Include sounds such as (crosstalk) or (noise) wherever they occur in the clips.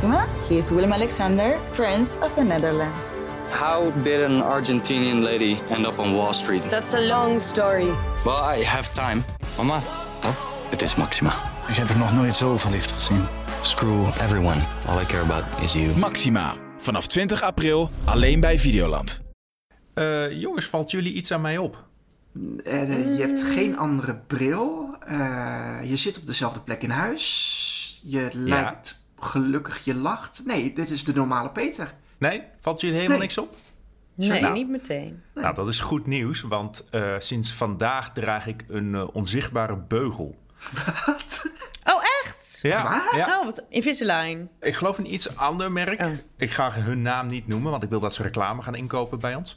Maxima. He is Willem Alexander, Prince of the Netherlands. How did an Argentinian lady end up on Wall Street? That's a long story. Well, I have time. Mama, Oh, het is Maxima. ik heb er nog nooit zo verliefd gezien. Screw everyone. All I care about is you. Maxima. Vanaf 20 april alleen bij Videoland. Eh, jongens, valt jullie iets aan mij op? Eh, je hebt geen andere bril. Eh, je zit op dezelfde plek in huis. Je lijkt gelukkig, je lacht. Nee, dit is de normale Peter. Nee? Valt jullie helemaal Nee. niks op? Nee, Nou. niet meteen. Nou, dat is goed nieuws, want eh, sinds vandaag draag ik een eh, onzichtbare beugel. Wat? Oh, echt? Ja, ja. Oh, wat Invisalign. Ik geloof een iets ander merk. Oh. Ik ga hun naam niet noemen, want ik wil dat ze reclame gaan inkopen bij ons.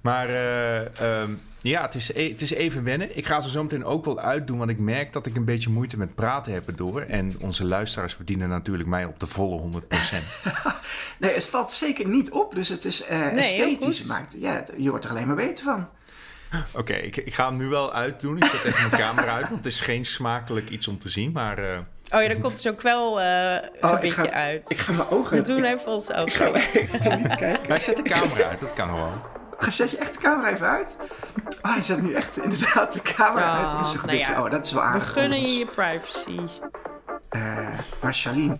Maar eh, ehm, ja, het is, e- het is even wennen. Ik ga ze zo meteen ook wel uitdoen, want ik merk dat ik een beetje moeite met praten heb erdoor. En onze luisteraars verdienen natuurlijk mij op de volle 100%. (laughs) Nee, het valt zeker niet op. Dus het is eh esthetisch. Maakt, ja, je wordt er alleen maar beter van. Oké, ik, ik ga hem nu wel uitdoen. Ik zet even mijn camera uit, want het is geen smakelijk iets om te zien. Maar eh, Oh ja, daar komt dus ook wel eh Oh, ik ga- uit. Ik ga mijn ogen... We doen even ons Ik ogen. ga, ik ga niet kijken. maar ik zet de camera uit, dat kan gewoon. Zet je echt de camera even uit? Ah, hij zet nu echt inderdaad de camera Ah, uit in zijn nou ja. Oh, dat is wel We aardig. gunnen je overigens. je privacy. Eh, maar Charlene,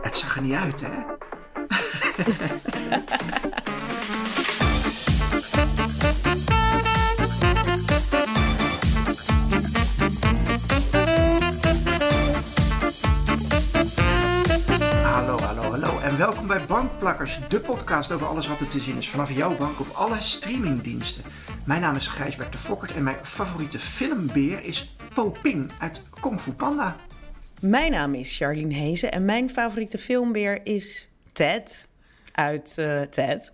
het zag er niet uit, hè? (laughs) bij Bankplakkers, de podcast over alles wat er te zien is vanaf jouw bank op alle streamingdiensten. Mijn naam is Gijsbert de Fokkert en mijn favoriete filmbeer is Po Ping uit Kung Fu Panda. Mijn naam is Charlene Hezen en mijn favoriete filmbeer is Ted. Uit eh, Ted.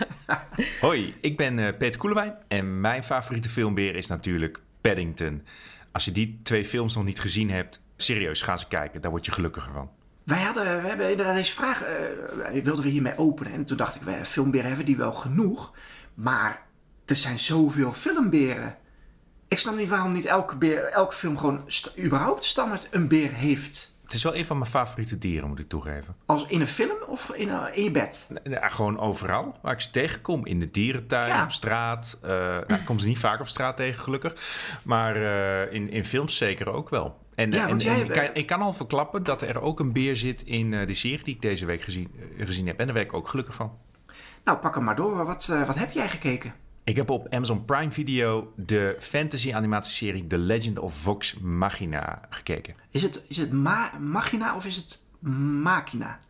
(laughs) Hoi, ik ben eh, Peter Koelewijn en mijn favoriete filmbeer is natuurlijk Paddington. Als je die twee films nog niet gezien hebt, serieus, ga ze kijken. Daar word je gelukkiger van. Wij hadden, we hebben inderdaad deze vraag, eh, wilden we hiermee openen. En toen dacht ik, wij filmberen hebben die wel genoeg. Maar er zijn zoveel filmberen. Ik snap niet waarom niet elke, beer, elke film gewoon st- überhaupt standaard een beer heeft. Het is wel een van mijn favoriete dieren, moet ik toegeven. Als in een film of in, eh, in je bed. Ja, gewoon overal waar ik ze tegenkom. In de dierentuin, Ja. op straat. Eh, nou, ik kom ze niet vaak op straat tegen, gelukkig. Maar in, in films zeker ook wel. En, Ja, en, want en jij ik, kan, ik kan al verklappen dat er ook een beer zit in eh, de serie die ik deze week gezien, eh, gezien heb. En daar werd ik ook gelukkig van. Nou, pak hem maar door. Wat, eh, wat heb jij gekeken? Ik heb op Amazon Prime Video de fantasy animatieserie The Legend of Vox Machina gekeken. Is het, is het ma Machina of is het Machina?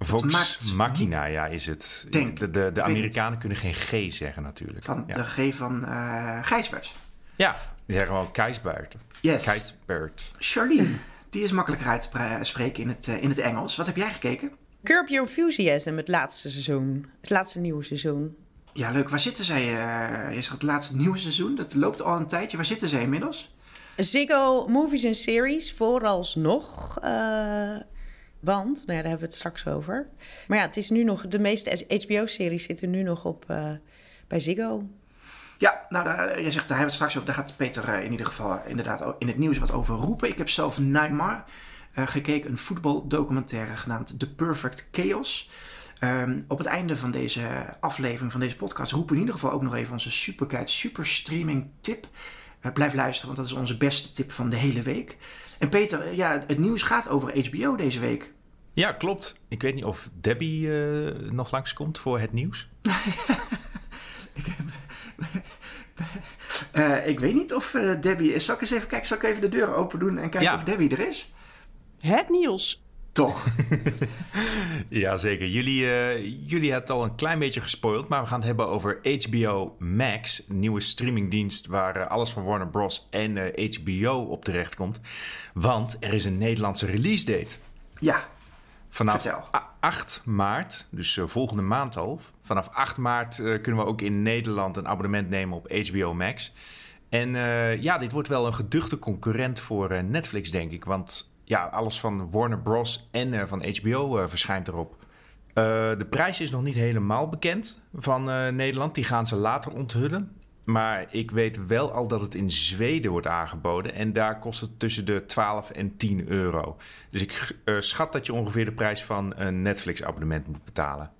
Vox maakt- Machina, ja, is het. Denk. de de, de Amerikanen kunnen geen G zeggen natuurlijk. Van ja. de G van eh Gijsbert. ja, die zeggen gewoon Keisbert. Yes. Keisbert. Charlene, die is makkelijker uit te spreken in het, eh, in het Engels. Wat heb jij gekeken? Curb Your Enthusiasm, het laatste seizoen. Het laatste nieuwe seizoen. Ja, leuk. Waar zitten zij? eh is het laatste nieuwe seizoen? Dat loopt al een tijdje. Waar zitten zij inmiddels? Ziggo Movies en Series, vooralsnog. eh want, nou ja, daar hebben we het straks over. Maar ja, het is nu nog... De meeste HBO-series zitten nu nog op eh, bij Ziggo. Ja, nou, daar, je zegt, daar hebben we het straks over. Daar gaat Peter eh, in ieder geval eh, inderdaad in het nieuws wat over roepen. Ik heb zelf Neymar eh, gekeken, een voetbaldocumentaire genaamd The Perfect Chaos. Ehm, op het einde van deze aflevering, van deze podcast, roepen we in ieder geval ook nog even onze superkite superstreaming tip. Eh, blijf luisteren, want dat is onze beste tip van de hele week. En Peter, eh, ja, het nieuws gaat over HBO deze week. Ja, klopt. Ik weet niet of Debbie eh, nog langskomt voor het nieuws. (laughs) (laughs) Eh, ik weet niet of eh, Debbie is. Zal ik eens even kijken? Zal ik even de deur open doen en kijken Ja. of Debbie er is? Het nieuws. Toch. (laughs) Ja, zeker. Jullie, eh, jullie hebben het al een klein beetje gespoild, maar we gaan het hebben over HBO Max, een nieuwe streamingdienst waar alles van Warner Bros. en eh, HBO op terecht komt. Want er is een Nederlandse release date. ja, Vanaf Vertel. A- 8 maart, dus eh, volgende maand al. Vanaf 8 maart eh, kunnen we ook in Nederland een abonnement nemen op HBO Max. En eh, ja, dit wordt wel een geduchte concurrent voor Netflix, denk ik. Want ja, alles van Warner Bros. en van HBO verschijnt erop. De prijs is nog niet helemaal bekend van Nederland. Die gaan ze later onthullen. Maar ik weet wel al dat het in Zweden wordt aangeboden. En daar kost het tussen de 12 en 10 euro. Dus ik uh, schat dat je ongeveer de prijs van een Netflix-abonnement moet betalen.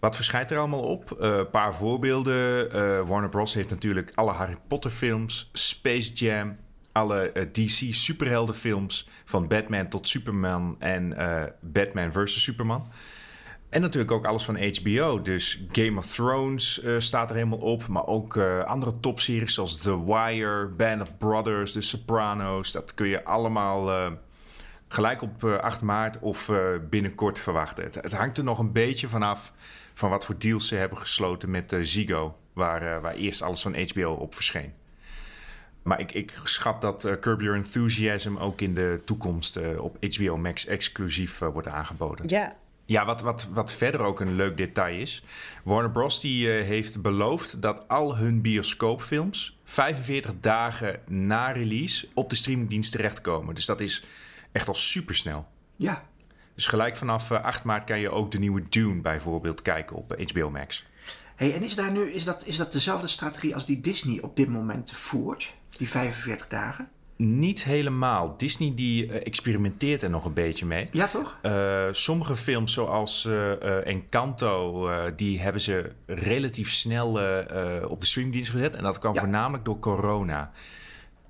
Wat verschijnt er allemaal op? Een uh, paar voorbeelden. Uh, Warner Bros. heeft natuurlijk alle Harry Potter films, Space Jam, alle uh, DC superheldenfilms van Batman tot Superman en Batman vs. Superman. En natuurlijk ook alles van HBO. Dus Game of Thrones staat er helemaal op. Maar ook andere topseries zoals The Wire, Band of Brothers, The Sopranos. Dat kun je allemaal gelijk op 8 maart of binnenkort verwachten. Het, hangt er nog een beetje vanaf van wat voor deals ze hebben gesloten met Zigo, waar, waar eerst alles van HBO op verscheen. Maar ik, ik schat dat Curb Your Enthusiasm ook in de toekomst op HBO Max exclusief wordt aangeboden. Ja. Ja, wat, wat, wat verder ook een leuk detail is. Warner Bros. die heeft beloofd dat al hun bioscoopfilms 45 dagen na release op de streamingdienst terechtkomen. Dus dat is echt al super snel. Ja, dus gelijk vanaf 8 maart kan je ook de nieuwe Dune bijvoorbeeld kijken op HBO Max. Hey, en is, daar nu, is, dat, is dat dezelfde strategie als die Disney op dit moment voert? Die 45 dagen? Niet helemaal. Disney die experimenteert er nog een beetje mee. Ja, toch? Uh, sommige films zoals uh, uh, Encanto, die hebben ze relatief snel op de streamdienst gezet. En dat kwam ja. voornamelijk door corona.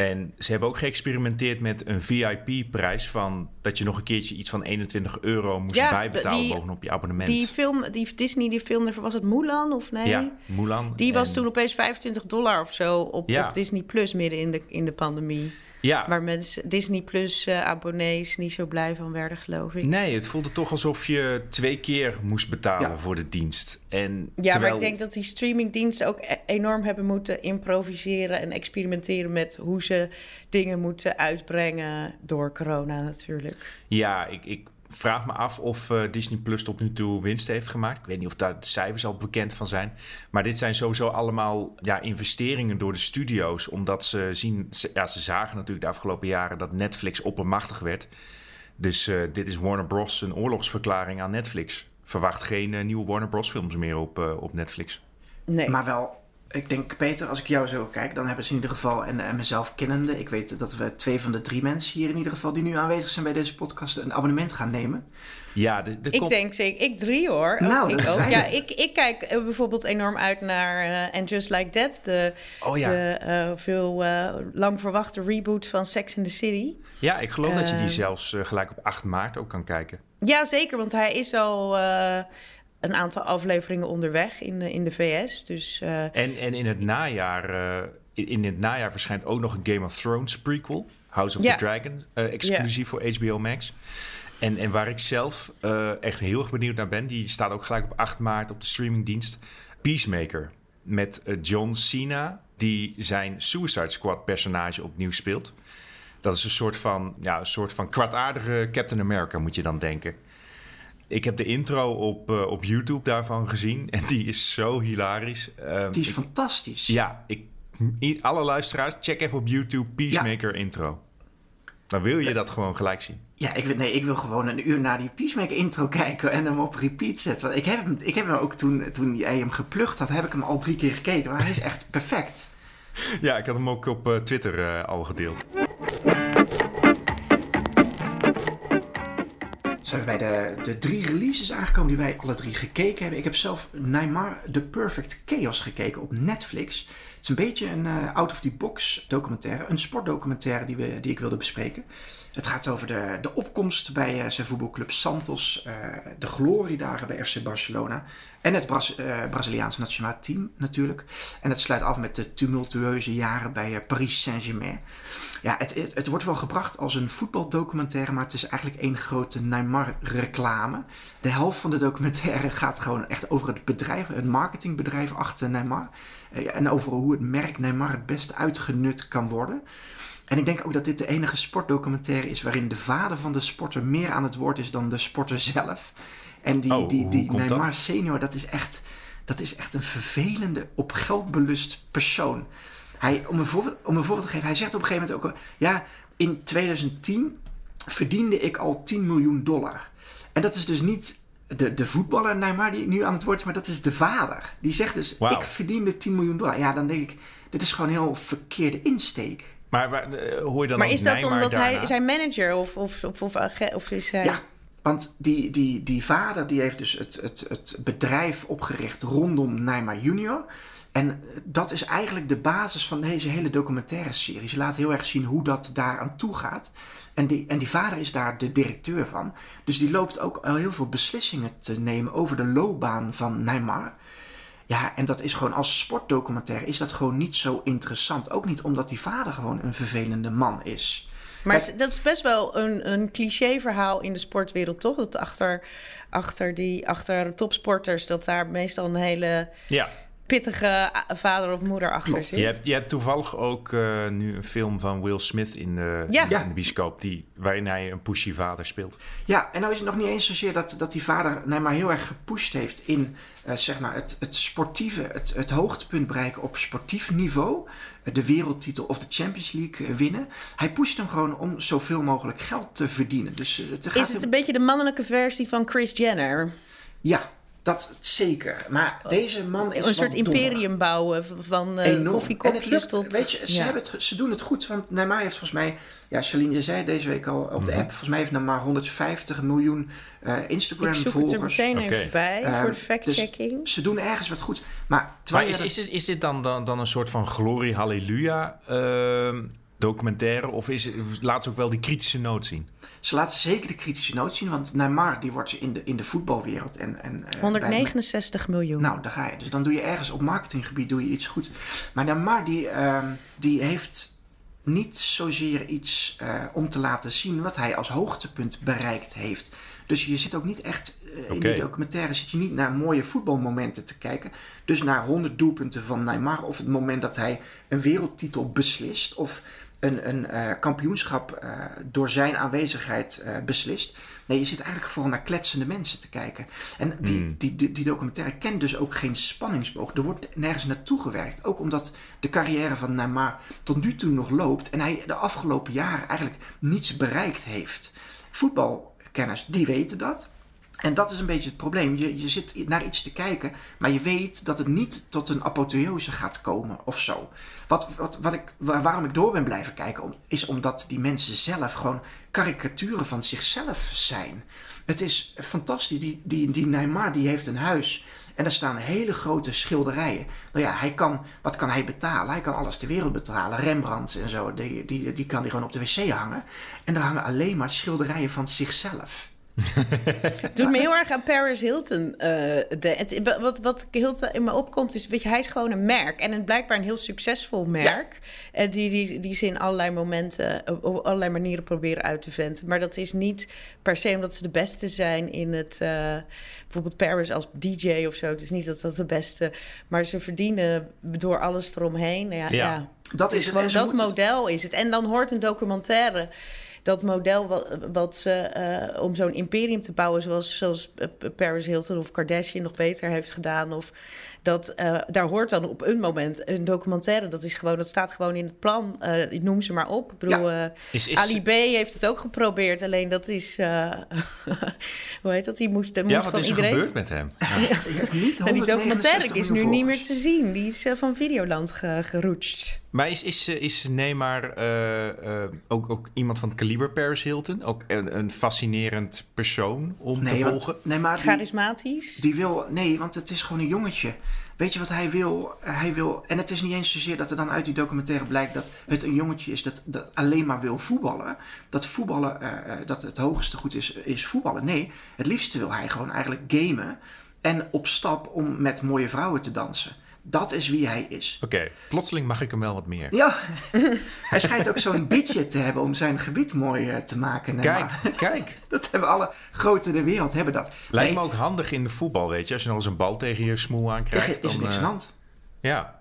En ze hebben ook geëxperimenteerd met een VIP-prijs van dat je nog een keertje iets van 21 euro moest ja, bijbetalen die, bovenop je abonnement. Die film, die Disney, die film, was het Mulan of nee? Ja, Mulan. Die was en- toen opeens 25 dollar of zo op, Ja. op Disney Plus midden in de, in de pandemie. Ja, Waar mensen Disney Plus eh, abonnees niet zo blij van werden, geloof ik. nee, het voelde toch alsof je twee keer moest betalen Ja. voor de dienst. En Ja, terwijl... maar ik denk dat die streamingdiensten ook e- enorm hebben moeten improviseren en experimenteren met hoe ze dingen moeten uitbrengen door corona natuurlijk. Ja, ik, ik vraag me af of eh, Disney Plus tot nu toe winst heeft gemaakt. Ik weet niet of daar de cijfers al bekend van zijn. Maar dit zijn sowieso allemaal ja, investeringen door de studio's. Omdat ze zien, ze, ja, ze zagen natuurlijk de afgelopen jaren dat Netflix oppermachtig werd. Dus eh, dit is Warner Bros. een oorlogsverklaring aan Netflix. Verwacht geen eh, nieuwe Warner Bros. films meer op, op Netflix. Nee. Maar wel, ik denk Peter, als ik jou zo kijk, dan hebben ze in ieder geval, en, en mezelf kennende, ik weet dat we twee van de drie mensen hier in ieder geval die nu aanwezig zijn bij deze podcast een abonnement gaan nemen. Ja, de, de ik komt- denk zeker, ik drie hoor. Ook, Nou, ik ook. Ja, ik, ik kijk eh, bijvoorbeeld enorm uit naar eh And Just Like That, de, Oh ja. de eh, veel eh, lang verwachte reboot van Sex in the City. ja, ik geloof dat je die Ehm. zelfs gelijk op 8 maart ook kan kijken. Ja, zeker, want hij is al eh, een aantal afleveringen onderweg in de, in de VS. Dus eh, En, en in het najaar, eh, in, in het najaar verschijnt ook nog een Game of Thrones prequel, House of the Dragon, eh, exclusief voor HBO Max. En, en waar ik zelf echt heel erg benieuwd naar ben, die staat ook gelijk op 8 maart op de streamingdienst, Peacemaker. Met John Cena, die zijn Suicide Squad personage opnieuw speelt. Dat is een soort van, ja, een soort van kwaadaardige Captain America, moet je dan denken. Ik heb de intro op, eh, op YouTube daarvan gezien en die is zo hilarisch. Ehm, Die is ik- fantastisch. ja, ik, alle luisteraars, check even op YouTube Peacemaker intro. Dan wil je dat gewoon gelijk zien. Ja, ik, nee, ik wil gewoon een uur naar die Peacemaker intro kijken en hem op repeat zetten. Want ik heb hem, ik heb hem ook toen, toen jij hem geplukt had, heb ik hem al drie keer gekeken. Maar hij is echt perfect. (laughs) Ja, ik had hem ook op eh, Twitter eh, al gedeeld. Zijn bij de, de drie releases aangekomen die wij alle drie gekeken hebben. Ik heb zelf Neymar The Perfect Chaos gekeken op Netflix. Het is een beetje een eh, out-of-the-box documentaire. Een sportdocumentaire die, we, die ik wilde bespreken. Het gaat over de, de opkomst bij eh, zijn voetbalclub Santos. eh, de gloriedagen bij FC Barcelona. En het Braz- eh, Braziliaans nationaal team natuurlijk. En het sluit af met de tumultueuze jaren bij Paris Saint-Germain. Ja, het, het, het wordt wel gebracht als een voetbaldocumentaire, maar het is eigenlijk één grote Neymar-reclame. De helft van de documentaire (laughs) gaat gewoon echt over het bedrijf, het marketingbedrijf achter Neymar. Eh, En over hoe het merk Neymar het beste uitgenut kan worden. En ik denk ook dat dit de enige sportdocumentaire is waarin de vader van de sporter meer aan het woord is dan de sporter zelf. En die, Oh, die, die dat? Neymar senior, dat is echt, dat is echt een vervelende, op geld belust persoon. Hij, om, een voorbeeld, om een voorbeeld te geven, hij zegt op een gegeven moment ook... Ja, in 2010 verdiende ik al 10 miljoen dollar. En dat is dus niet de, de voetballer Neymar die nu aan het woord is, maar dat is de vader. Die zegt dus, ik verdiende 10 miljoen dollar. Ja, dan denk ik, dit is gewoon een heel verkeerde insteek. Maar waar- eh, hoor je dan Maar is dat Neymar omdat hij zijn manager of, of, of, of, is hij... Ja, want die, die, die vader die heeft dus het, het, het bedrijf opgericht rondom Neymar Junior. En dat is eigenlijk de basis van deze hele documentaire serie. Ze laten heel erg zien hoe dat daar aan toe gaat. En die, en die vader is daar de directeur van. Dus die loopt ook al heel veel beslissingen te nemen over de loopbaan van Neymar. Ja, en dat is gewoon als sportdocumentaire is dat gewoon niet zo interessant. Ook niet omdat die vader gewoon een vervelende man is. Maar dat is best wel een, een cliché verhaal in de sportwereld, toch? Dat achter, achter, die, achter topsporters, dat daar meestal een hele Ja, pittige vader of moeder achter Klopt. zit. je hebt, je hebt toevallig ook eh, nu een film van Will Smith in de, Ja. in de bioscoop... Die, waarin hij een pushy vader speelt. Ja, en nou is het nog niet eens zozeer dat, dat die vader Neymar heel erg gepusht heeft in eh, zeg maar het, het sportieve, het, het hoogtepunt bereiken op sportief niveau. Eh, de wereldtitel of de Champions League winnen. Hij pusht hem gewoon om zoveel mogelijk geld te verdienen. Dus het gaat Is het een beetje de mannelijke versie van Chris Jenner? Ja, dat zeker. Maar deze man is een soort dommer. imperium bouwen van eh. En het koffiekopjes lukt, tot... weet je, ze, Ja. hebben het, ze doen het goed. Want Neymar heeft volgens mij, ja, Charlene, je zei het deze week al op de Mhm. app, volgens mij heeft Neymar 150 miljoen eh Ik Instagram-volgers. zoek het er meteen even bij Ehm, voor de fact-checking. Dus ze doen ergens wat goed. Maar, is, is, is dit dan, dan, dan een soort van glorie halleluja ehm, documentaire? Of is, laat ze ook wel die kritische noot zien? ze laten zeker de kritische noot zien. Want Neymar die wordt in de, in de voetbalwereld en... en eh, bij- 169 miljoen. Nou, daar ga je. Dus dan doe je ergens op marketinggebied doe je iets goed. Maar Neymar die, ehm, die heeft niet zozeer iets eh, om te laten zien wat hij als hoogtepunt bereikt heeft. Dus je zit ook niet echt eh, in die documentaire zit je niet naar mooie voetbalmomenten te kijken. Dus naar 100 doelpunten van Neymar of het moment dat hij een wereldtitel beslist of een, een eh, kampioenschap eh, door zijn aanwezigheid eh, beslist. Nee, je zit eigenlijk vooral naar kletsende mensen te kijken. En die, Mm. die, die, die documentaire kent dus ook geen spanningsboog. Er wordt nergens naartoe gewerkt. Ook omdat de carrière van Neymar tot nu toe nog loopt en hij de afgelopen jaren eigenlijk niets bereikt heeft. Voetbalkenners, die weten dat. En dat is een beetje het probleem. Je, je zit naar iets te kijken, maar je weet dat het niet tot een apotheose gaat komen of zo. Wat, wat, wat ik, waar- waarom ik door ben blijven kijken, is omdat die mensen zelf gewoon karikaturen van zichzelf zijn. Het is fantastisch. Die, die, die Neymar die heeft een huis en daar staan hele grote schilderijen. Nou ja, hij kan, wat kan hij betalen? Hij kan alles ter wereld betalen. Rembrandt en zo, die, die, die kan hij gewoon op de wc hangen. En daar hangen alleen maar schilderijen van zichzelf. Het doet me heel erg aan Paris Hilton. eh, de, het, wat, wat Hilton in me opkomt is, weet je, hij is gewoon een merk. En een, blijkbaar een heel succesvol merk. En die, die, die ze in allerlei momenten, eh, op allerlei manieren proberen uit te venten. Maar dat is niet per se omdat ze de beste zijn in het... eh, bijvoorbeeld Paris als DJ of zo. Het is niet dat dat de beste... Maar ze verdienen door alles eromheen. Nou ja, Ja. ja. Dat is het. Dat model is het. En dan hoort een documentaire. Dat model wat, ze eh, om zo'n imperium te bouwen, zoals, zoals eh, Paris Hilton of Kardashian nog beter heeft gedaan. Of dat, eh, daar hoort dan op een moment een documentaire. Dat, is gewoon, dat staat gewoon in het plan. Eh, ik noem ze maar op. Ik bedoel, eh, Is, is, Ali B heeft het ook geprobeerd. Alleen dat is. eh, (laughs) hoe heet dat? Die moest, dat ja, moet wat van is er iedereen. gebeurd met hem? Ja. (laughs) Niet En die 169 documentaire is nu niet meer te zien. Die is van Videoland ge, geroetst. Maar is, is, is Neymar eh, eh, ook, ook iemand van het kaliber Paris Hilton? Ook een, een fascinerend persoon om te volgen? nee, maar die, Charismatisch. die wil... Nee, want het is gewoon een jongetje. Weet je wat hij wil? Hij wil... En het is niet eens zozeer dat er dan uit die documentaire blijkt... dat het een jongetje is dat, dat alleen maar wil voetballen. Dat voetballen, eh, eh, dat het hoogste goed is, is voetballen. Nee, het liefste wil hij gewoon eigenlijk gamen... en op stap om met mooie vrouwen te dansen. Dat is wie hij is. Oké, plotseling mag ik hem wel wat meer. Ja, (laughs) hij schijnt ook zo'n bitje te hebben om zijn gebied mooi eh, te maken. Kijk, (laughs) kijk. Dat hebben alle grote der wereld, hebben dat. Lijkt me ook handig in de voetbal, weet je. Als je nog eens een bal tegen je smoel er aankrijgt. is er dan, niks aan eh, de hand. Ja,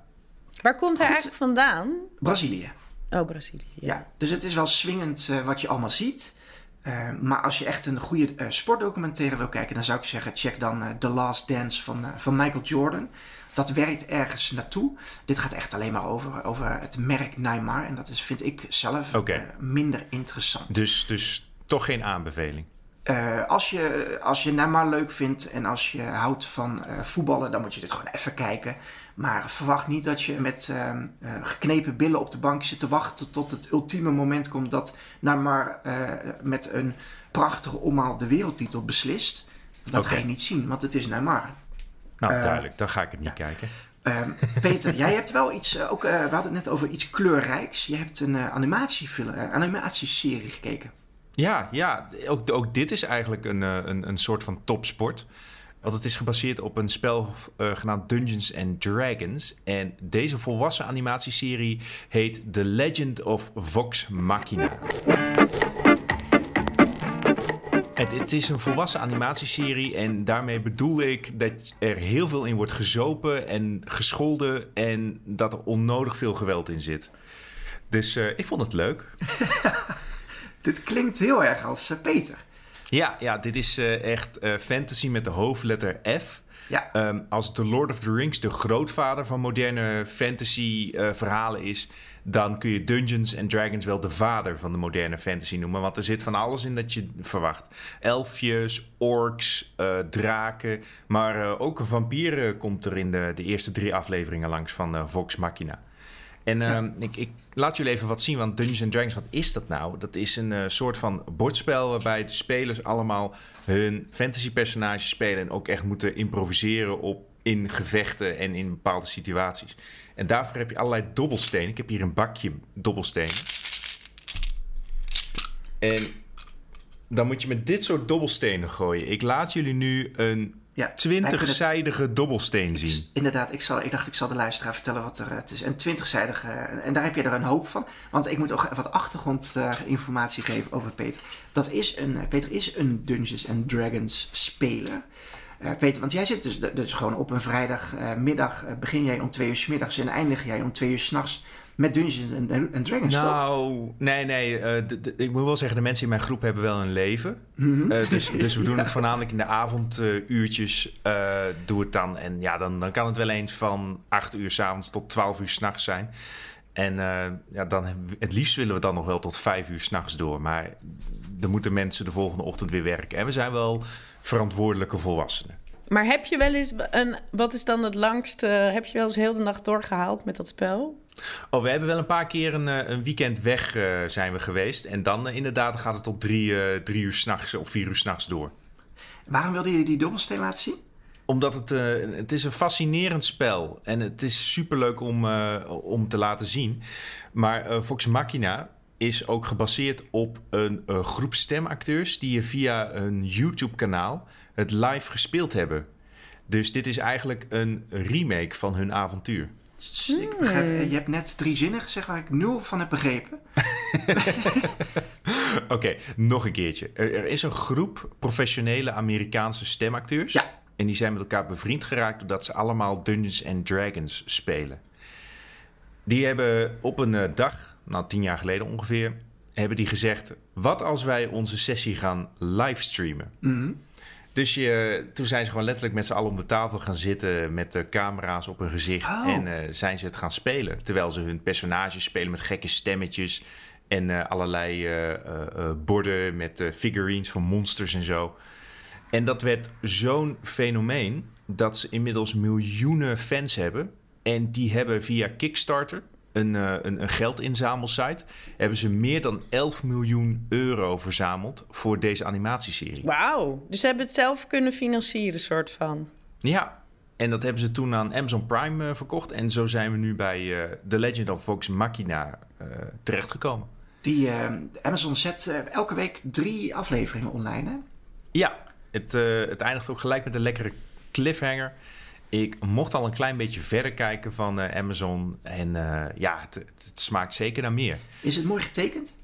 Waar komt hij eigenlijk vandaan? Brazilië. Oh, Brazilië. Ja, dus het is wel swingend eh, wat je allemaal ziet. Eh, maar als je echt een goede sportdocumentaire wil kijken, dan zou ik zeggen: check dan The Last Dance van, van Michael Jordan. Dat werkt ergens naartoe. Dit gaat echt alleen maar over, over het merk Neymar. En dat is, vind ik zelf eh, minder interessant. dus, dus toch geen aanbeveling. Eh, als, je, als je Neymar leuk vindt en als je houdt van eh, voetballen, dan moet je dit gewoon even kijken. Maar verwacht niet dat je met eh, geknepen billen op de bank zit te wachten tot het ultieme moment komt dat Neymar met een prachtige omhaal de wereldtitel beslist. Dat ga je niet zien, want het is Neymar. Nou, Eh, duidelijk. Dan ga ik het niet kijken. Ehm, Peter, jij hebt wel iets, eh, ook, eh, we hadden het net over iets kleurrijks. Je hebt een animatiefilm, animatieserie gekeken. Ja, ja ook, ook dit is eigenlijk een, een, een soort van topsport. Want het is gebaseerd op een spel genaamd Dungeons and Dragons. En deze volwassen animatieserie heet The Legend of Vox Machina. Het, het is een volwassen animatieserie en daarmee bedoel ik dat er heel veel in wordt gezopen en gescholden en dat er onnodig veel geweld in zit. Dus eh, ik vond het leuk. (laughs) Dit klinkt heel erg als eh, Peter. Ja, ja dit is eh, echt fantasy met de hoofdletter F. Ja. Ehm, als The Lord of the Rings de grootvader van moderne fantasy verhalen is, dan kun je Dungeons and Dragons wel de vader van de moderne fantasy noemen. Want er zit van alles in dat je verwacht. Elfjes, orks, eh, draken, maar eh, ook vampieren komt er in de, de eerste drie afleveringen langs van eh, Vox Machina. En ehm, ik, ik laat jullie even wat zien, want Dungeons and Dragons, wat is dat nou? Dat is een eh, soort van bordspel waarbij de spelers allemaal hun fantasy-personages spelen en ook echt moeten improviseren op, in gevechten en in bepaalde situaties. En daarvoor heb je allerlei dobbelstenen. Ik heb hier een bakje dobbelstenen. En dan moet je met dit soort dobbelstenen gooien. Ik laat jullie nu een Ja, wij kunnen het- 20-zijdige dobbelsteen zien. Inderdaad, ik, zal, ik dacht ik zal de luisteraar vertellen wat er... eh, Het is een twintigzijdige... En daar heb je er een hoop van. Want ik moet ook wat achtergrondinformatie geven over Peter. Dat is een, eh, Peter is een Dungeons and Dragons speler. Eh, Peter, want jij zit dus, dus gewoon op een vrijdagmiddag... eh, begin jij om twee uur 's middags en eindig jij om twee uur 's nachts... met Dungeons and Dragons, toch? Nou, nee, nee. eh, ik moet wel zeggen, de mensen in mijn groep hebben wel een leven. Eh, dus, (laughs) dus we doen het voornamelijk in de avonduurtjes. doe het dan. En ja, dan, dan kan het wel eens van 8 uur s'avonds tot 12 uur s'nachts zijn. En ja, dan, het liefst willen we dan nog wel tot 5 uur s'nachts door. Maar dan moeten mensen de volgende ochtend weer werken. En we zijn wel verantwoordelijke volwassenen. Maar heb je wel eens een... Wat is dan het langste... Heb je wel eens heel de nacht doorgehaald met dat spel? Oh, we hebben wel een paar keer een, eh, een weekend weg eh, zijn we geweest. En dan eh, inderdaad gaat het tot drie, eh, drie uur s'nachts of vier uur s'nachts door. Waarom wilde je die dobbelsteen laten zien? Omdat het, eh, het is een fascinerend spel. En het is superleuk om, eh, om te laten zien. Maar eh, Vox Machina is ook gebaseerd op een eh, groep stemacteurs... die via een YouTube-kanaal het live gespeeld hebben. Dus dit is eigenlijk een remake van hun avontuur. Ik begrijp, eh, je hebt net drie zinnen gezegd waar ik nul van heb begrepen. (laughs) (laughs) Oké, nog een keertje. Er, er is een groep professionele Amerikaanse stemacteurs. Ja. En die zijn met elkaar bevriend geraakt doordat ze allemaal Dungeons and Dragons spelen. Die hebben op een eh, dag, nou tien jaar geleden ongeveer, hebben die gezegd: wat als wij onze sessie gaan livestreamen? Mhm. Dus je, toen zijn ze gewoon letterlijk met z'n allen om de tafel gaan zitten met de camera's op hun gezicht. Oh. En eh, zijn ze het gaan spelen. Terwijl ze hun personages spelen met gekke stemmetjes. En eh, allerlei eh, borden met figurines van monsters en zo. En dat werd zo'n fenomeen dat ze inmiddels miljoenen fans hebben. En die hebben via Kickstarter, een, eh, een, een geldinzamelsite, hebben ze meer dan 11 miljoen euro verzameld voor deze animatieserie. Wauw. Dus ze hebben het zelf kunnen financieren, soort van. Ja, en dat hebben ze toen aan Amazon Prime eh, verkocht. En zo zijn we nu bij eh, The Legend of Vox Machina eh, terechtgekomen. Die eh, Amazon zet elke week drie afleveringen online, hè? Ja, het, eh, het eindigt ook gelijk met een lekkere cliffhanger. Ik mocht al een klein beetje verder kijken van eh, Amazon. En eh, ja, het, het, smaakt zeker naar meer. Is het mooi getekend?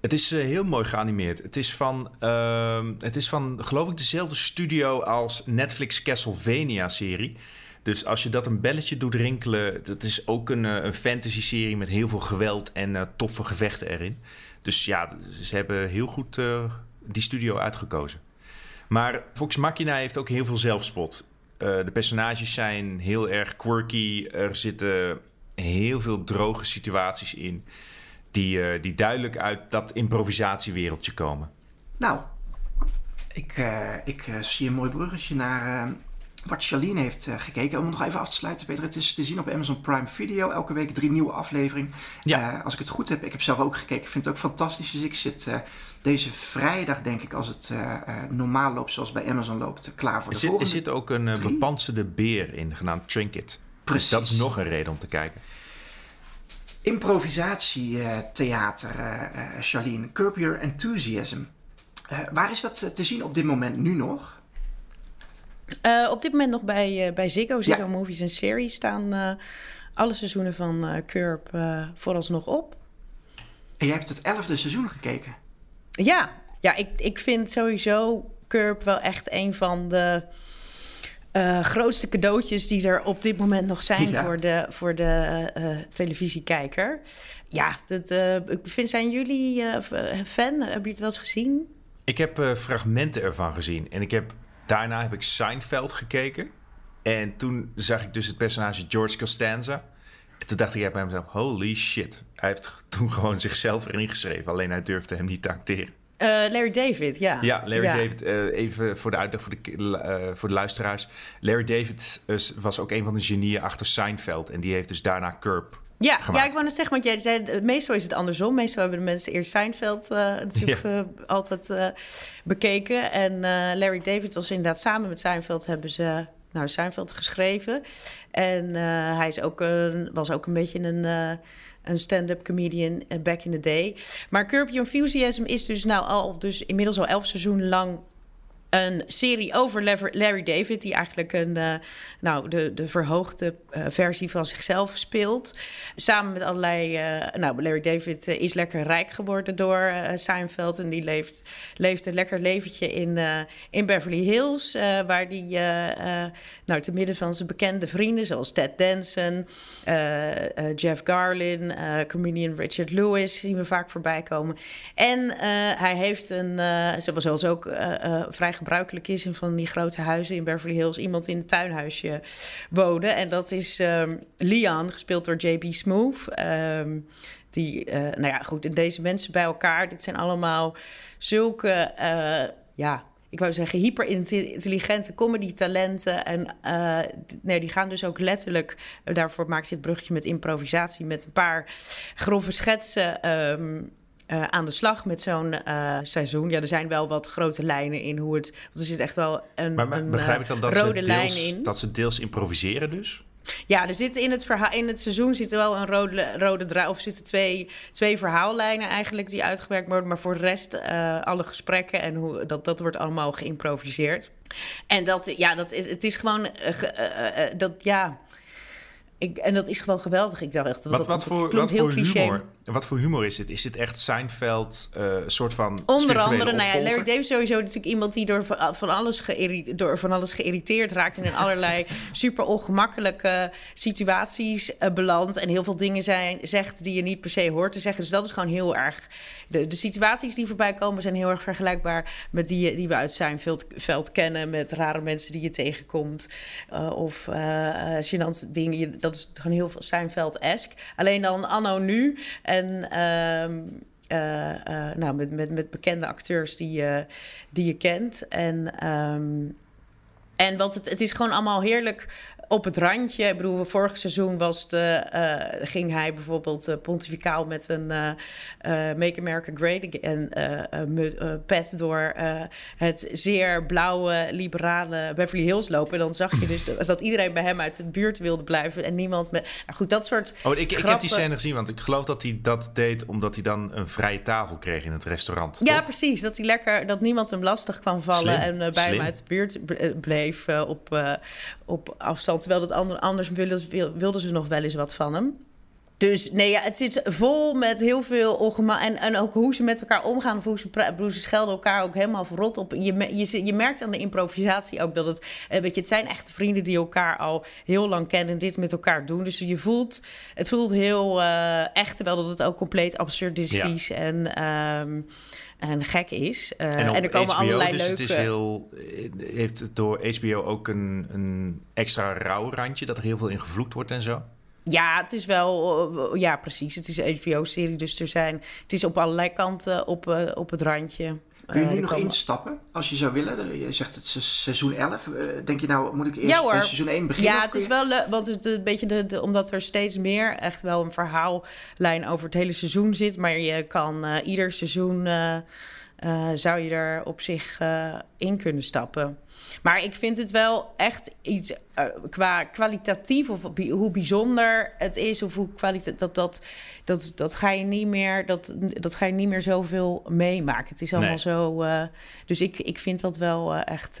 Het is eh, heel mooi geanimeerd. Het is, van, ehm, het is van, geloof ik, dezelfde studio als Netflix Castlevania-serie. Dus als je dat een belletje doet rinkelen... dat is ook een, een fantasy-serie met heel veel geweld en toffe gevechten erin. Dus ja, ze hebben heel goed die studio uitgekozen. Maar Vox Machina heeft ook heel veel zelfspot. Eh, de personages zijn heel erg quirky. Er zitten heel veel droge situaties in... die, eh, die duidelijk uit dat improvisatiewereldje komen. Nou, Ik, uh, ik uh, zie een mooi bruggetje naar uh, wat Charlene heeft gekeken. Om nog even af te sluiten, Peter. Het is te zien op Amazon Prime Video. Elke week drie nieuwe afleveringen. Ja. als ik het goed heb, ik heb zelf ook gekeken. Ik vind het ook fantastisch. Dus ik zit deze vrijdag, denk ik, als het normaal loopt zoals bij Amazon loopt, klaar voor de er zit, volgende. Er zit ook een uh, bepanserde beer in, genaamd Trinket. Precies. Dus dat is nog een reden om te kijken. Improvisatietheater, uh, Charlene. Curb Your Enthusiasm. Uh, waar is dat te zien op dit moment nu nog? Uh, op dit moment nog bij, uh, bij Ziggo. Ziggo ja. Movies en Series staan alle seizoenen van Curb vooralsnog op. En jij hebt het elfde seizoen gekeken? Ja, ja ik, ik vind sowieso Curb wel echt een van de grootste cadeautjes die er op dit moment nog zijn ja. voor de, voor de televisiekijker. Ja, dat, ik vind, zijn jullie fan? Hebben jullie het wel eens gezien? Ik heb fragmenten ervan gezien. En ik heb, daarna heb ik Seinfeld gekeken. En toen zag ik dus het personage George Costanza. En toen dacht ik bij mezelf, holy shit. Hij heeft toen gewoon zichzelf erin geschreven. Alleen hij durfde hem niet te acteren. Uh, Larry David, ja. Ja, Larry ja. David. Uh, even voor de uitleg voor de, voor de luisteraars. Larry David was ook een van de genieën achter Seinfeld. En die heeft dus daarna Curb ja, ja, ik wou net zeggen, want jij zei, meestal is het andersom. Meestal hebben de mensen eerst Seinfeld uh, natuurlijk ja. uh, altijd uh, bekeken. En Larry David was inderdaad samen met Seinfeld hebben ze nou, Seinfeld geschreven. En hij is ook een, was ook een beetje een, een stand-up comedian back in the day. Maar Curb Your Enthusiasm is dus nou al dus inmiddels al elf seizoenen lang een serie over Larry David, die eigenlijk een, uh, nou, de, de verhoogde uh, versie van zichzelf speelt. Samen met allerlei. Nou, Larry David is lekker rijk geworden door Seinfeld. En die leeft, leeft een lekker leventje in, in Beverly Hills. waar die nou, te midden van zijn bekende vrienden, zoals Ted Danson, Jeff Garlin, comedian Richard Lewis, zien we vaak voorbij komen. En hij heeft een, zoals ook vrij gebruikelijk is in van die grote huizen in Beverly Hills, iemand in een tuinhuisje wonen. En dat is um, Leon, gespeeld door J.B. Smooth. Um, die, nou ja, goed, en deze mensen bij elkaar, dit zijn allemaal zulke, ja, ik wou zeggen, hyper-intelligente comedy-talenten. En uh, nee, die gaan dus ook letterlijk, daarvoor maakt ze het brugje met improvisatie, met een paar grove schetsen. Um, uh, aan de slag met zo'n uh, seizoen. Ja, er zijn wel wat grote lijnen in hoe het. Want er zit echt wel een, maar, maar een begrijp ik dan dat rode ze lijn in. Dat ze deels improviseren dus? Ja, er zit in het, verhaal, in het seizoen zit er wel een rode, rode draad. Of zitten twee, twee verhaallijnen eigenlijk die uitgewerkt worden. Maar voor de rest, uh, alle gesprekken en hoe, dat, dat wordt allemaal geïmproviseerd. En dat, ja, dat is, het is gewoon. dat, ja. Ik, en dat is gewoon geweldig. Ik dacht echt, wat, dat, wat dat voor, klinkt wat heel voor cliché. humor? Wat voor humor is dit? Is dit echt Seinfeld, uh, soort van Onder andere, nou ja? Larry David is sowieso natuurlijk iemand die door van, alles, door van alles geïrriteerd raakt en in allerlei (laughs) super ongemakkelijke situaties uh, belandt en heel veel dingen zijn, zegt die je niet per se hoort te zeggen. Dus dat is gewoon heel erg. De, de situaties die voorbij komen zijn heel erg vergelijkbaar met die, die we uit Seinfeld veld kennen, met rare mensen die je tegenkomt uh, of uh, gênante dingen. Dat is gewoon heel veel Seinfeld-esque. Alleen dan anno nu en uh, uh, uh, nou, met, met, met bekende acteurs die je, die je kent. En, um, en wat het, het is gewoon allemaal heerlijk op het randje. Ik bedoel, vorig seizoen was de, uh, ging hij bijvoorbeeld uh, pontificaal met een uh, Make America Great en pet door het zeer blauwe, liberale Beverly Hills lopen. En dan zag je dus dat iedereen bij hem uit de buurt wilde blijven en niemand met. Nou goed, dat soort. Oh, ik, ik heb die scène gezien, want ik geloof dat hij dat deed omdat hij dan een vrije tafel kreeg in het restaurant. Ja, toch? precies. Dat hij lekker, dat niemand hem lastig kwam vallen Slim, en bij slim. hem uit de buurt bleef op, op afstand. Terwijl dat andere, anders wilden, wilden ze nog wel eens wat van hem. Dus nee, ja, het zit vol met heel veel ongemak. En, en ook hoe ze met elkaar omgaan. Of hoe ze, pra- hoe ze schelden elkaar ook helemaal verrot op. Je, je, je merkt aan de improvisatie ook dat het... eh, Weet je, het zijn echte vrienden die elkaar al heel lang kennen... en dit met elkaar doen. Dus je voelt... Het voelt heel uh, echt, terwijl dat het ook compleet absurdistisch ja. en... Um, en gek is. Uh, en, en, er komen HBO, allerlei dus leuke... Het is heel, heeft het door HBO ook een, een extra rauw randje... dat er heel veel in gevloekt wordt en zo? Ja, het is wel... Ja, precies. Het is een HBO-serie, dus er zijn... Het is op allerlei kanten op, uh, op het randje. Kun je Eh, nu nog komen- instappen als je zou willen? Je zegt het seizoen 11. Eh, Denk je nou, moet ik eerst Ja, hoor. bij seizoen 1 beginnen? Ja, het is je- wel leuk, want het een beetje de, de- omdat er steeds meer echt wel een verhaallijn over het hele seizoen zit. Maar je kan eh, ieder seizoen eh, eh, zou je er op zich eh, in kunnen stappen. Maar ik vind het wel echt iets eh, qua kwalitatief of bi- hoe bijzonder het is of hoe kwalitatief dat dat dat dat ga je niet meer dat dat ga je niet meer zoveel meemaken. Het is allemaal Nee. zo. eh, dus ik ik vind dat wel eh, echt.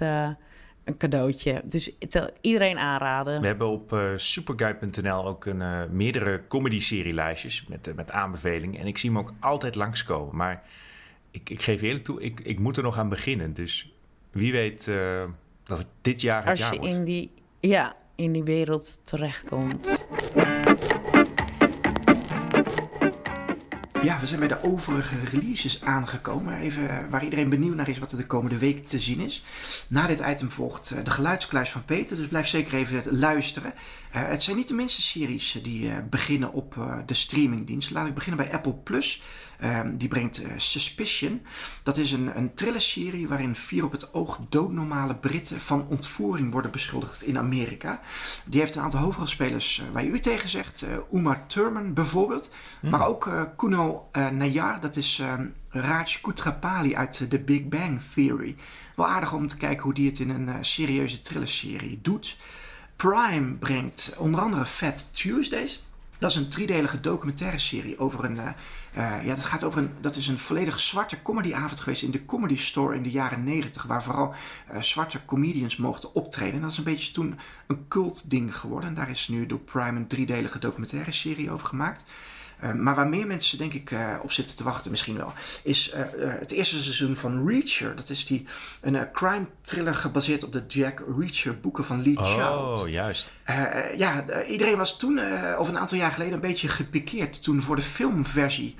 een cadeautje. Dus iedereen aanraden. We hebben op eh superguide.nl ook een, meerdere comedy-serielijstjes met, met aanbevelingen. En ik zie hem ook altijd langskomen. Maar ik, ik geef eerlijk toe, ik, ik moet er nog aan beginnen. Dus wie weet dat het dit jaar het Als jaar je wordt. in die, ja, in die wereld terechtkomt. Ja, we zijn bij de overige releases aangekomen. Even eh, waar iedereen benieuwd naar is wat er de komende week te zien is. Na dit item volgt eh, de geluidskluis van Peter, dus blijf zeker even luisteren. Eh, het zijn niet de minste series eh, die eh, beginnen op eh, de streamingdienst. Laat ik beginnen bij Apple Plus. Ehm, die brengt eh, Suspicion. Dat is een, een thrillerserie waarin vier op het oog doodnormale Britten van ontvoering worden beschuldigd in Amerika. Die heeft een aantal hoofdrolspelers eh, waar je u tegen zegt. eh Uma Thurman bijvoorbeeld. Maar ook eh Eh, Nayar, dat is ehm, Raj Kutrapali uit eh, The Big Bang Theory. Wel aardig om te kijken hoe die het in een eh, serieuze thrillerserie doet. Prime brengt onder andere Fat Tuesdays. Dat is een driedelige documentaire serie over een. eh, eh, ja, dat gaat over een. Dat is een volledig zwarte comedyavond geweest in de Comedy Store in de jaren 90. Waar vooral eh, zwarte comedians mochten optreden. En dat is een beetje toen een cult ding geworden. En daar is nu door Prime een driedelige documentaire serie over gemaakt. Eh, maar waar meer mensen denk ik eh, op zitten te wachten misschien wel, is eh, het eerste seizoen van Reacher. Dat is die, een crime thriller gebaseerd op de Jack Reacher boeken van Lee Child. Oh, juist. Ja, iedereen was toen, of een aantal jaar geleden, een beetje gepikeerd toen voor de filmversie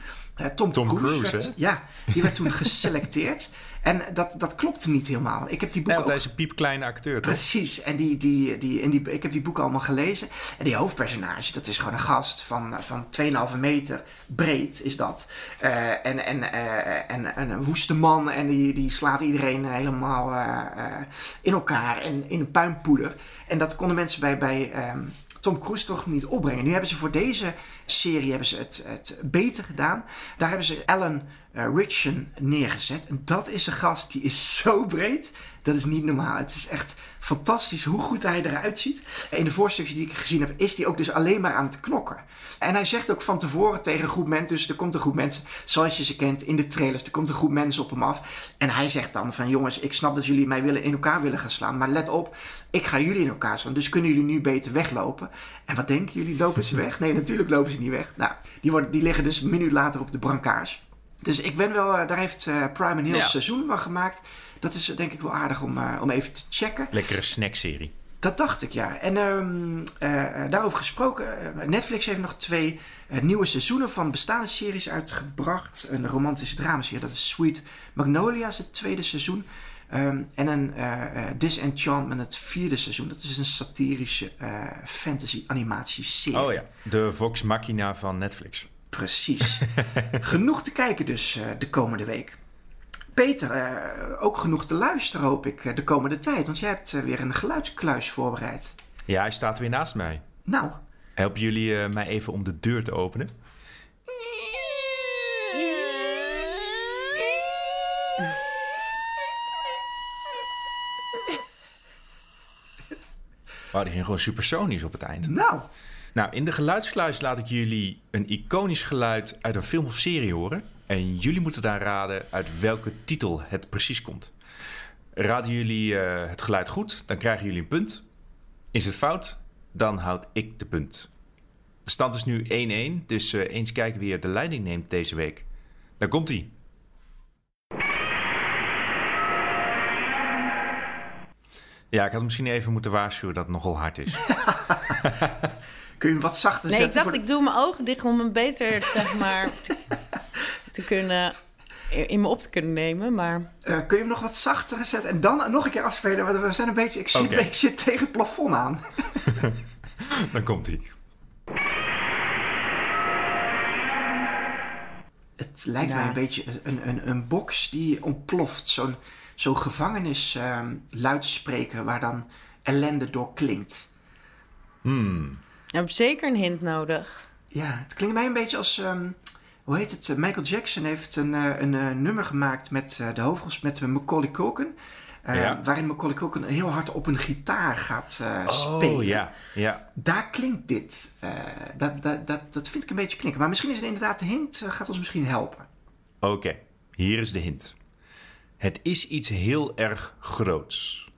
Tom, Tom Cruise, Cruise, werd, ja, die werd toen (laughs) geselecteerd. En dat, dat klopte niet helemaal. Ik heb die Ja, boeken want hij is een piepkleine acteur, toch? Precies, en, die, die, die, en die, ik heb die boeken allemaal gelezen. En die hoofdpersonage, dat is gewoon een gast van, van 2,5 meter breed, is dat. Eh, en, en, eh, en, en een woeste man, en die, die slaat iedereen helemaal eh, in elkaar en in een puinpoeder. En dat konden mensen bij, bij ehm, Tom Cruise toch niet opbrengen. Nu hebben ze voor deze serie hebben ze het, het beter gedaan. Daar hebben ze Alan Ritchson neergezet. En dat is een gast die is (laughs) zo breed. Dat is niet normaal. Het is echt fantastisch hoe goed hij eruit ziet. In de voorstukjes die ik gezien heb, is hij ook dus alleen maar aan het knokken. En hij zegt ook van tevoren tegen een groep mensen, dus er komt een groep mensen, zoals je ze kent in de trailers, er komt een groep mensen op hem af. En hij zegt dan van jongens, ik snap dat jullie mij willen in elkaar willen gaan slaan, maar let op, ik ga jullie in elkaar slaan. Dus kunnen jullie nu beter weglopen. En wat denken jullie, lopen ze (laughs) weg? Nee, natuurlijk lopen ze niet weg. Nou, die, worden, die liggen dus een minuut later op de brancard. Dus ik ben wel, eh, daar heeft eh, Prime een heel Ja. seizoen van gemaakt. Dat is eh, denk ik wel aardig om, eh, om even te checken. Lekkere snackserie. Dat dacht ik, ja. En ehm, eh, eh, daarover gesproken, Netflix heeft nog twee nieuwe seizoenen van bestaande series uitgebracht. Een romantische dramaserie, dat is Sweet Magnolia's, het tweede seizoen. Ehm, en een eh, eh, Disenchantment, het vierde seizoen. Dat is een satirische eh, fantasy animatieserie. Oh ja, de Vox Machina van Netflix. Precies. (laughs) genoeg te kijken dus eh, de komende week. Peter, eh, ook genoeg te luisteren hoop ik eh, de komende tijd. Want jij hebt weer een geluidskluis voorbereid. Ja, hij staat weer naast mij. Nou, Helpen jullie mij even om de deur te openen? (laughs) Wauw, die ging gewoon supersonisch op het eind. nou. Nou, in de geluidskluis laat ik jullie een iconisch geluid uit een film of serie horen. En jullie moeten daar raden uit welke titel het precies komt. Raden jullie eh, het geluid goed, dan krijgen jullie een punt. Is het fout, dan houd ik de punt. De stand is nu 1-1, dus eh, eens kijken wie er de leiding neemt deze week. Daar komt hij. Ja, ik had misschien even moeten waarschuwen dat het nogal hard is. (laughs) Kun je hem wat zachter Nee, ik zetten? dacht, ik doe mijn ogen dicht om hem beter, zeg maar, te, (laughs) te kunnen, in me op te kunnen nemen. Maar Eh, kun je hem nog wat zachter zetten en dan nog een keer afspelen? Want we zijn een beetje... Ik zit, ik zit tegen het plafond aan. (laughs) Dan komt hij. Het lijkt Ja. mij een beetje een, een, een box die ontploft. Zo'n zo'n gevangenis ehm, luidspreker waar dan ellende door klinkt. Hmm. Je hebt zeker een hint nodig. Ja, het klinkt mij een beetje als... ehm, hoe heet het? Michael Jackson heeft een, eh, een eh, nummer gemaakt met eh, de hoofdrol met eh, Macaulay Culkin. eh, Ja. Waarin Macaulay Culkin heel hard op een gitaar gaat eh, spelen. Oh ja, ja. Daar klinkt dit. eh, dat, dat, dat, dat vind ik een beetje klinken. Maar misschien is het inderdaad de hint. eh, gaat ons misschien helpen. Oké, hier is de hint. Het is iets heel erg groots.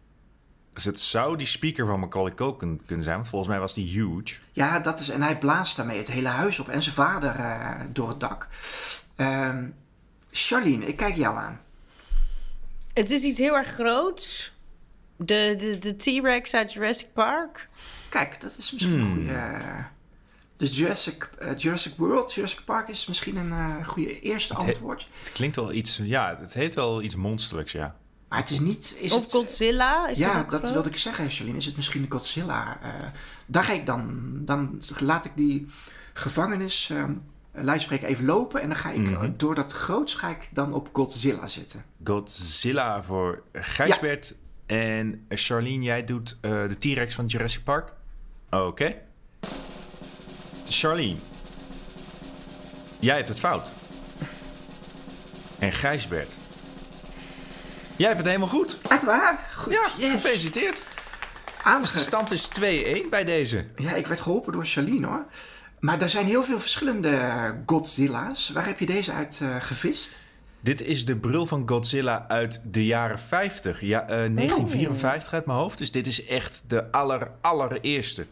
Dus het zou die speaker van Macaulay Culkin kunnen zijn, want volgens mij was die huge. Ja, dat is. En hij blaast daarmee het hele huis op. En zijn vader eh, door het dak. Ehm Charlene, ik kijk jou aan. Het is iets heel erg groots. De, de, de T-Rex uit Jurassic Park. Kijk, dat is misschien een goede. eh, dus Jurassic, eh, Jurassic World, Jurassic Park is misschien een eh, goede eerste antwoord. Het klinkt wel iets, ja, het heet wel iets monsterlijks, ja. Maar het is niet. Is of het, Godzilla. Is ja, dat groot? wilde ik zeggen, Charlene. Is het misschien de Godzilla? eh daar ga ik dan. Dan laat ik die gevangenis. luidspreker even lopen en dan ga ik Mhm. eh, door dat groots ga ik dan op Godzilla zitten. Godzilla voor Gijsbert. En Charlene, jij doet eh, de T-Rex van Jurassic Park. Oké. Charlene. Jij hebt het fout. En Gijsbert. Jij hebt het helemaal goed. Echt waar? Goed, Ja, yes. gefeliciteerd. Dus de stand is 2-1 bij deze. Ja, ik werd geholpen door Charlene hoor. Maar er zijn heel veel verschillende eh, Godzilla's. Waar heb je deze uit eh, gevist? Dit is de bril van Godzilla uit de jaren 50. Ja, eh, 1954 uit mijn hoofd. Dus dit is echt de aller, allereerste.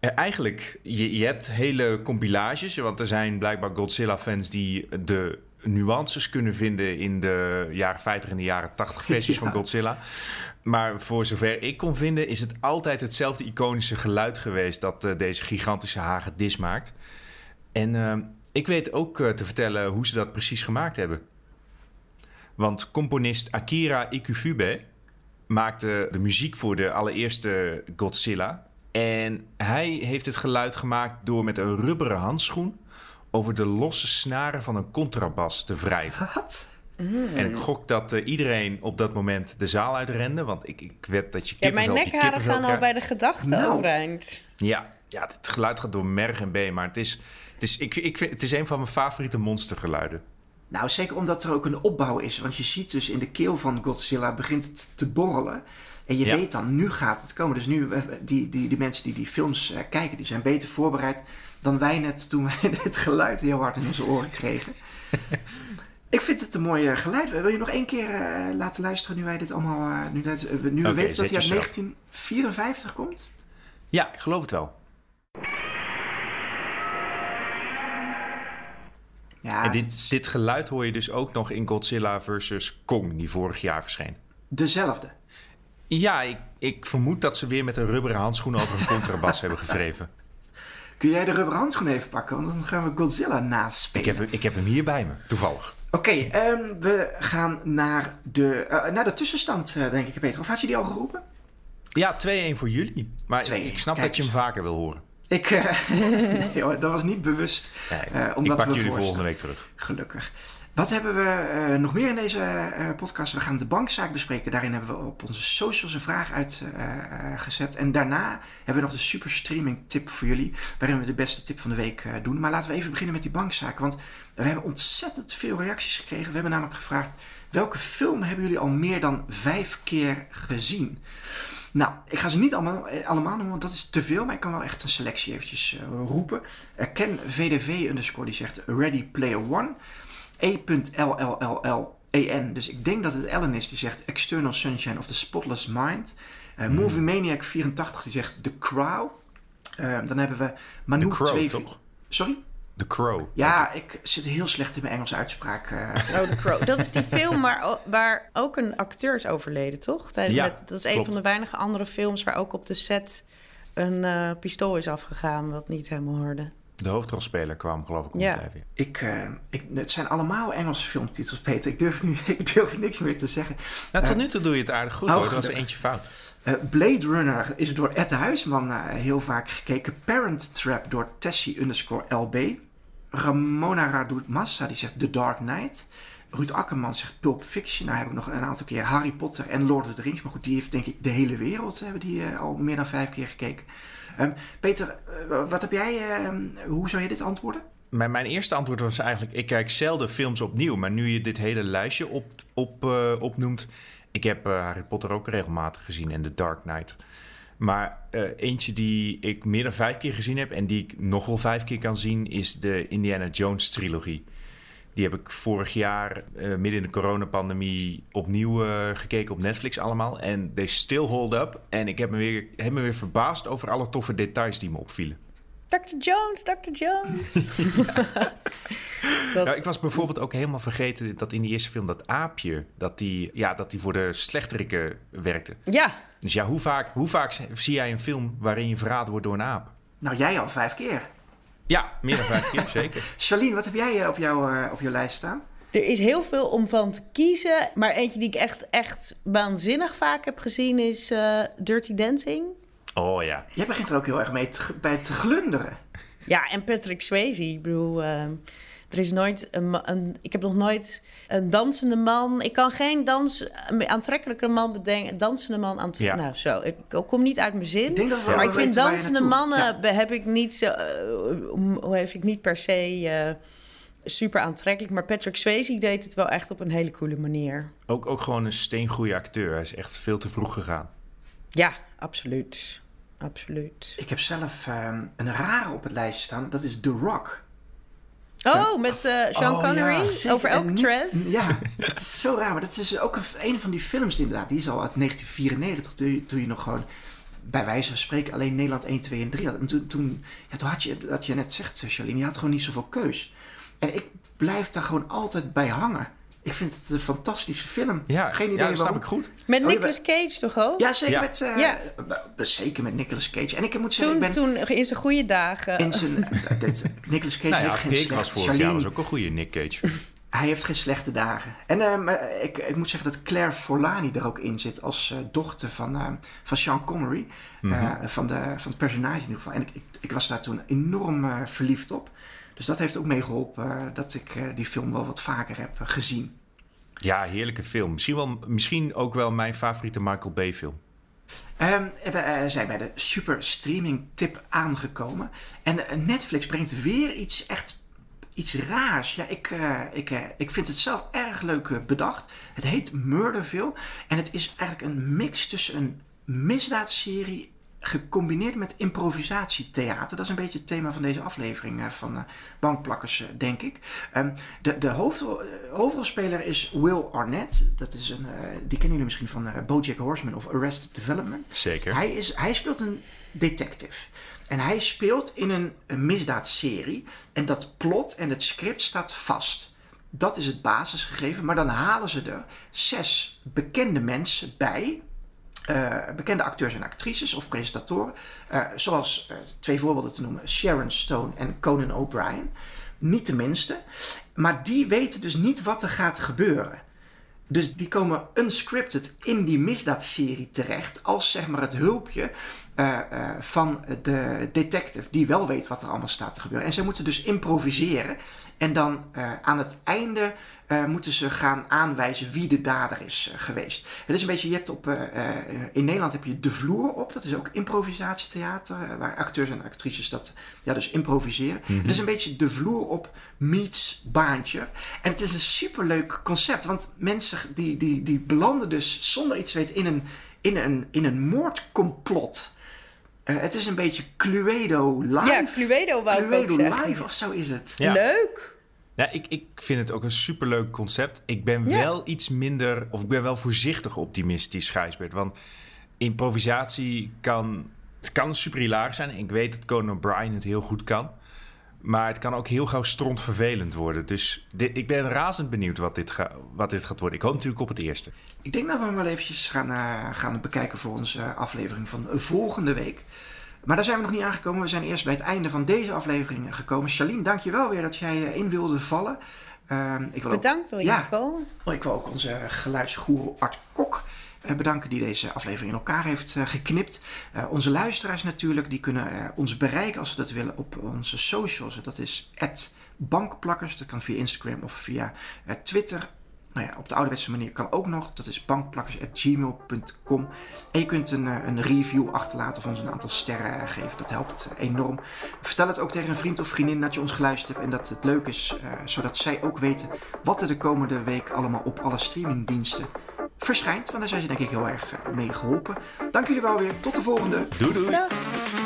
Eh, eigenlijk, je, je hebt hele compilages. Want er zijn blijkbaar Godzilla-fans die de nuances kunnen vinden... in de jaren 50 en de jaren 80 versies (laughs) Ja. van Godzilla. Maar voor zover ik kon vinden... is het altijd hetzelfde iconische geluid geweest... dat eh, deze gigantische hagedis maakt. En eh, ik weet ook eh, te vertellen hoe ze dat precies gemaakt hebben. Want componist Akira Ikufube maakte de muziek voor de allereerste Godzilla. En hij heeft het geluid gemaakt door met een rubberen handschoen over de losse snaren van een contrabas te wrijven. Wat? En ik gok dat eh, iedereen op dat moment de zaal uitrende, want ik, ik weet dat je Ja, mijn nekharen gaan al bij de gedachte Nou. overeind. Ja, ja, het geluid gaat door merg en been, maar het is, het is, ik, ik vind, het is een van mijn favoriete monstergeluiden. Nou, zeker omdat er ook een opbouw is. Want je ziet dus in de keel van Godzilla begint het te borrelen. En je Ja. weet dan, nu gaat het komen. Dus nu, eh, die, die, die mensen die die films eh, kijken, die zijn beter voorbereid dan wij net toen wij (laughs) het geluid heel hard in onze oren kregen. Ik vind het een mooi geluid. Wil je nog één keer eh, laten luisteren nu wij dit allemaal... eh, nu dat, eh, nu we weten dat hij uit jezelf. 1954 komt? Ja, ik geloof het wel. Ja, en dit dit, is dit geluid hoor je dus ook nog in Godzilla vs. Kong, die vorig jaar verscheen. dezelfde. Ja, ik, ik vermoed dat ze weer met een rubberen handschoen over een contrabas (laughs) hebben gewreven. Kun jij de rubberen handschoen even pakken? Want dan gaan we Godzilla naspelen. Ik heb, ik heb hem hier bij me, toevallig. Oké, ehm, we gaan naar de, eh, naar de tussenstand, eh, denk ik, Peter. Of had je die al geroepen? Ja, 2-1 voor jullie. Maar 2-1, ik snap kijk dat je hem vaker wil horen. Ik, eh, (laughs) nee hoor, dat was niet bewust. Eh, ik omdat pak we jullie volgende week terug. Gelukkig. Wat hebben we eh, nog meer in deze podcast? We gaan de bankzaak bespreken. Daarin hebben we op onze socials een vraag uitgezet. en daarna hebben we nog de super streaming tip voor jullie. Waarin we de beste tip van de week doen. Maar laten we even beginnen met die bankzaak. Want we hebben ontzettend veel reacties gekregen. We hebben namelijk gevraagd... welke film hebben jullie al meer dan vijf keer gezien? Nou, ik ga ze niet allemaal, eh, allemaal noemen, want dat is te veel. Maar ik kan wel echt een selectie eventjes eh, roepen. Ken VDV underscore die zegt Ready Player One. E.LLLLEN. Dus ik denk dat het Ellen is die zegt External Sunshine of the Spotless Mind. Uh, Hmm. Movie Maniac 84 die zegt The Crow. Uh, dan hebben we Manu The Crow, 2... toch? Sorry? The Crow. Ja, ik zit heel slecht in mijn Engelse uitspraak. Uh, oh, The Crow. Dat is die film waar, waar ook een acteur is overleden, toch? Tijdens, Ja, met, dat is een klopt. van de weinige andere films waar ook op de set een uh, pistool is afgegaan, wat niet helemaal hoorde. De hoofdrolspeler kwam geloof ik om Ja. even. ik, uh, ik, het zijn allemaal Engelse filmtitels, Peter. Ik durf nu (laughs) ik durf niks meer te zeggen. Nou, tot nu toe doe je het aardig goed oh, hoor. Er was eentje fout. Uh, Blade Runner is door Ed Huisman uh, heel vaak gekeken. Parent Trap door Tessie underscore LB. Ramona Radoet Massa die zegt The Dark Knight. Ruud Akkerman zegt Pulp Fiction. Nou heb ik nog een aantal keer Harry Potter en Lord of the Rings. Maar goed, die heeft denk ik de hele wereld hebben die, eh, al meer dan vijf keer gekeken. Ehm, Peter, eh, wat heb jij, ehm, hoe zou je dit antwoorden? Mijn, mijn eerste antwoord was eigenlijk: ik kijk zelden films opnieuw. Maar nu je dit hele lijstje op, op, eh, opnoemt. Ik heb Harry Potter ook regelmatig gezien en The Dark Knight. Maar eh, eentje die ik meer dan vijf keer gezien heb en die ik nog wel vijf keer kan zien, is de Indiana Jones trilogie. Die heb ik vorig jaar, eh, midden in de coronapandemie, opnieuw eh, gekeken op Netflix allemaal. En they still hold up. En ik heb me, weer, heb me weer verbaasd over alle toffe details die me opvielen. Dr. Jones, Dr. Jones. (laughs) Dat- Ja, ik was bijvoorbeeld ook helemaal vergeten dat in die eerste film dat aapje, dat die, ja, dat die voor de slechterikken werkte. ja, Dus ja, hoe vaak, hoe vaak zie jij een film waarin je verraden wordt door een aap? Nou, jij al vijf keer. Ja, meer dan vijf keer, (laughs) zeker. Charlene, wat heb jij eh, op, jouw, eh, op jouw lijst staan? er is heel veel om van te kiezen. Maar eentje die ik echt, echt waanzinnig vaak heb gezien is eh, Dirty Dancing. Oh ja. Jij begint er ook heel erg mee te, bij te glunderen. Ja, en Patrick Swayze. Ik bedoel, eh, er is nooit een. Ik heb nog nooit een dansende man... Ik kan geen dans, een aantrekkelijke man bedenken. Dansende man aan Ja. Nou, zo. Ik, ik kom niet uit mijn zin. Ik denk dat we maar ik vind dansende mannen Ja. heb ik niet zo... eh, hoe heb ik niet per se eh, super aantrekkelijk. Maar Patrick Swayze deed het wel echt op een hele coole manier. Ook, ook gewoon een steengoede acteur. Hij is echt veel te vroeg gegaan. Ja, absoluut. Absoluut. Ik heb zelf ehm, een rare op het lijstje staan. Dat is The Rock. Oh, met eh, Sean Oh, Connery ja, over En Alcatraz. Ja, het is zo raar. Maar dat is ook een, een van die films inderdaad. Die is al uit 1994. Toen je, toen je nog gewoon bij wijze van spreken alleen Nederland 1, 2 en 3 had. En toen, toen, ja, toen had je, wat je net zegt, eh, Charlene, je had gewoon niet zoveel keus. En ik blijf daar gewoon altijd bij hangen. Ik vind het een fantastische film. Ja, Geen idee ja, dat snap waarom. ik goed. Met Oh, Nicolas Cage toch ook? Ja, zeker Ja. met, eh, Ja. b- zeker met Nicolas Cage. En ik moet zeggen, Toen, ik ben toen in zijn goede dagen. in zijn... (laughs) eh, dit- Nicolas Cage Nou ja, heeft geen slechte... was vorig Charlene, jaar was ook een goede Nick Cage. (laughs) Hij heeft geen slechte dagen. En eh, maar ik, ik moet zeggen dat Claire Forlani er ook in zit als eh, dochter van, eh, van Sean Connery. eh, van, de, van het personage in ieder geval. En ik, ik, ik was daar toen enorm eh, verliefd op. Dus dat heeft ook meegeholpen eh, dat ik eh, die film wel wat vaker heb eh, gezien. Ja, heerlijke film. Misschien, wel, misschien ook wel mijn favoriete Michael Bay film. Ehm, we zijn bij de super streaming tip aangekomen. En Netflix brengt weer iets echt iets raars. Ja, ik, ik, ik vind het zelf erg leuk bedacht. Het heet Murderville. En het is eigenlijk een mix tussen een misdaadserie gecombineerd met improvisatietheater. Dat is een beetje het thema van deze aflevering eh, van eh, Bankplakkers, eh, denk ik. Ehm, de de hoofdrol, hoofdrolspeler is Will Arnett. Dat is een, die kennen jullie misschien van BoJack Horseman of Arrested Development. Zeker. Hij, is, hij speelt een detective. En hij speelt in een, een misdaadserie. En dat plot en het script staat vast. Dat is het basisgegeven. Maar dan halen ze er zes bekende mensen bij. Eh, bekende acteurs en actrices of presentatoren. eh, zoals eh, twee voorbeelden te noemen: Sharon Stone en Conan O'Brien. Niet de minste. Maar die weten dus niet wat er gaat gebeuren. Dus die komen unscripted in die misdaadserie terecht. Als zeg maar het hulpje van de detective. Die wel weet wat er allemaal staat te gebeuren. En ze moeten dus improviseren. En dan eh, aan het einde eh, moeten ze gaan aanwijzen wie de dader is eh, geweest. Het is een beetje, je hebt op, eh, eh, in Nederland heb je De Vloer op. Dat is ook improvisatietheater. waar acteurs en actrices dat ja, dus improviseren. Het is een beetje De Vloer op meets baantje. En het is een superleuk concept. Want mensen die, die, die belanden dus zonder iets te weten in een, in een, in een moordcomplot. Eh, het is een beetje Cluedo live. Ja, Cluedo wou ik ook Cluedo zeggen. live of zo is het. Ja. Leuk. Ja, ik, ik vind het ook een superleuk concept. Ik ben Ja. wel iets minder, of ik ben wel voorzichtig optimistisch, Gijsbert. Want improvisatie kan, het kan super hilarisch zijn. Ik weet dat Conan O'Brien het heel goed kan. Maar het kan ook heel gauw strontvervelend worden. Dus dit, ik ben razend benieuwd wat dit, ga, wat dit gaat worden. Ik hoop natuurlijk op het eerste. Ik denk dat we hem wel eventjes gaan, eh, gaan bekijken voor onze aflevering van volgende week. Maar daar zijn we nog niet aangekomen. We zijn eerst bij het einde van deze aflevering gekomen. Charlene, dank je wel weer dat jij eh, in wilde vallen. Ehm, ik wil Bedankt dat je Ja. komen. Oh, ik wil ook onze geluidsgoeroe Art Kok eh, bedanken die deze aflevering in elkaar heeft eh, geknipt. Onze luisteraars natuurlijk, die kunnen ons bereiken als ze dat willen op onze socials. Dat is Bankplakkers, dat kan via Instagram of via Twitter. Nou ja, op de ouderwetse manier kan ook nog. Dat is bankplakkers.gmail.com. En je kunt een, een review achterlaten of ons een aantal sterren geven. Dat helpt enorm. Vertel het ook tegen een vriend of vriendin dat je ons geluisterd hebt en dat het leuk is, uh, zodat zij ook weten wat er de komende week allemaal op alle streamingdiensten verschijnt. Want daar zijn ze denk ik heel erg mee geholpen. Dank jullie wel weer. Tot de volgende. Doei doei. Dag.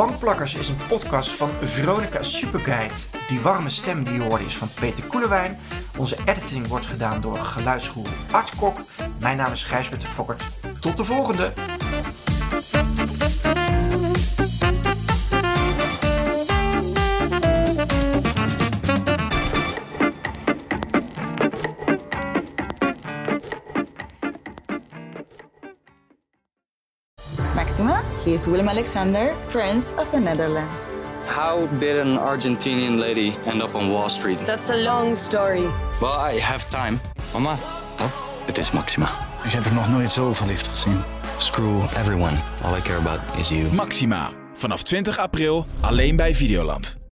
Bankplakkers is een podcast van Veronica Superguide. Die warme stem die je hoorde is van Peter Koelewijn. Onze editing wordt gedaan door geluidsgoer Art Kok. Mijn naam is Gijsbert de Fokkert. Tot de volgende! He is Willem Alexander, Prince of the Netherlands. How did an Argentinian lady end up on Wall Street? That's a long story. Well, I have time. Mama, oh, het is Maxima. Ik heb er nog nooit zo verliefd gezien. Screw everyone. All I care about is you. Maxima. Vanaf 20 april alleen bij Videoland.